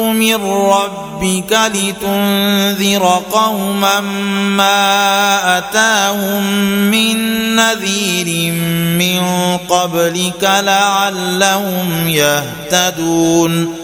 من ربك لتنذر قوما ما أتاهم من نذير من قبلك لعلهم يهتدون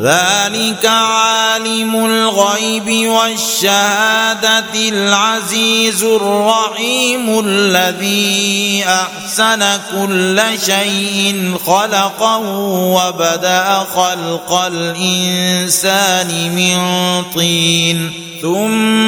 ذلك عالم الغيب والشهادة العزيز الرحيم الذي أحسن كل شيء خلقه وبدأ خلق الإنسان من طين ثم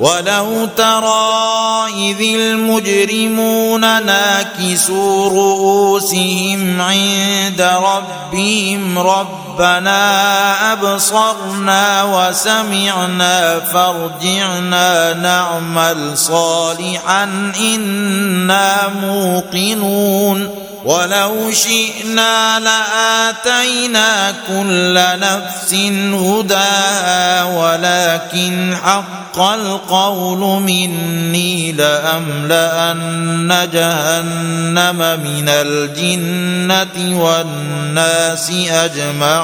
ولو ترى إذ المجرمون ناكسوا رؤوسهم عند ربهم ربنا أبصرنا وسمعنا فارجعنا نعمل صالحا إنا موقنون ولو شئنا لآتينا كل نفس هداها ولكن حق القول مني لأملأن جهنم من الجنة والناس اجمعين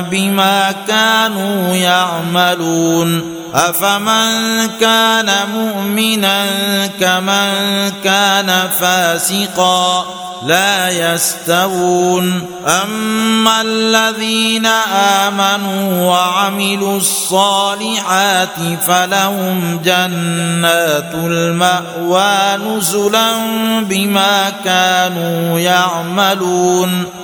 بما كانوا يعملون أفمن كان مؤمنا كمن كان فاسقا لا يستوون أما الذين آمنوا وعملوا الصالحات فلهم جنات المأوى نزلا بما كانوا يعملون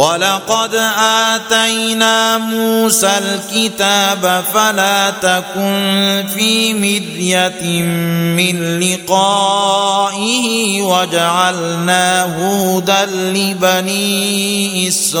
ولقد آتينا موسى الكتاب فلا تكن في مذيه من لقائه وجعلناه هدى لبني إسرائيل.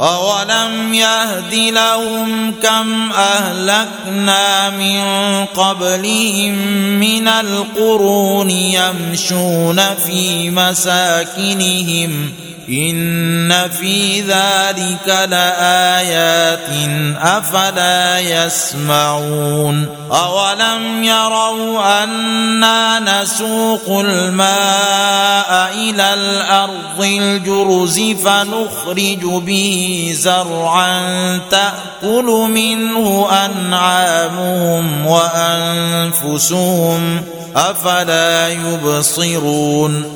أولم يهد لهم كم أهلكنا من قبلهم من القرون يمشون في مساكنهم ان في ذلك لايات افلا يسمعون اولم يروا أنا نسوق الماء إلى الأرض الجرز فنخرج به زرعا تاكل منه انعامهم وانفسهم افلا يبصرون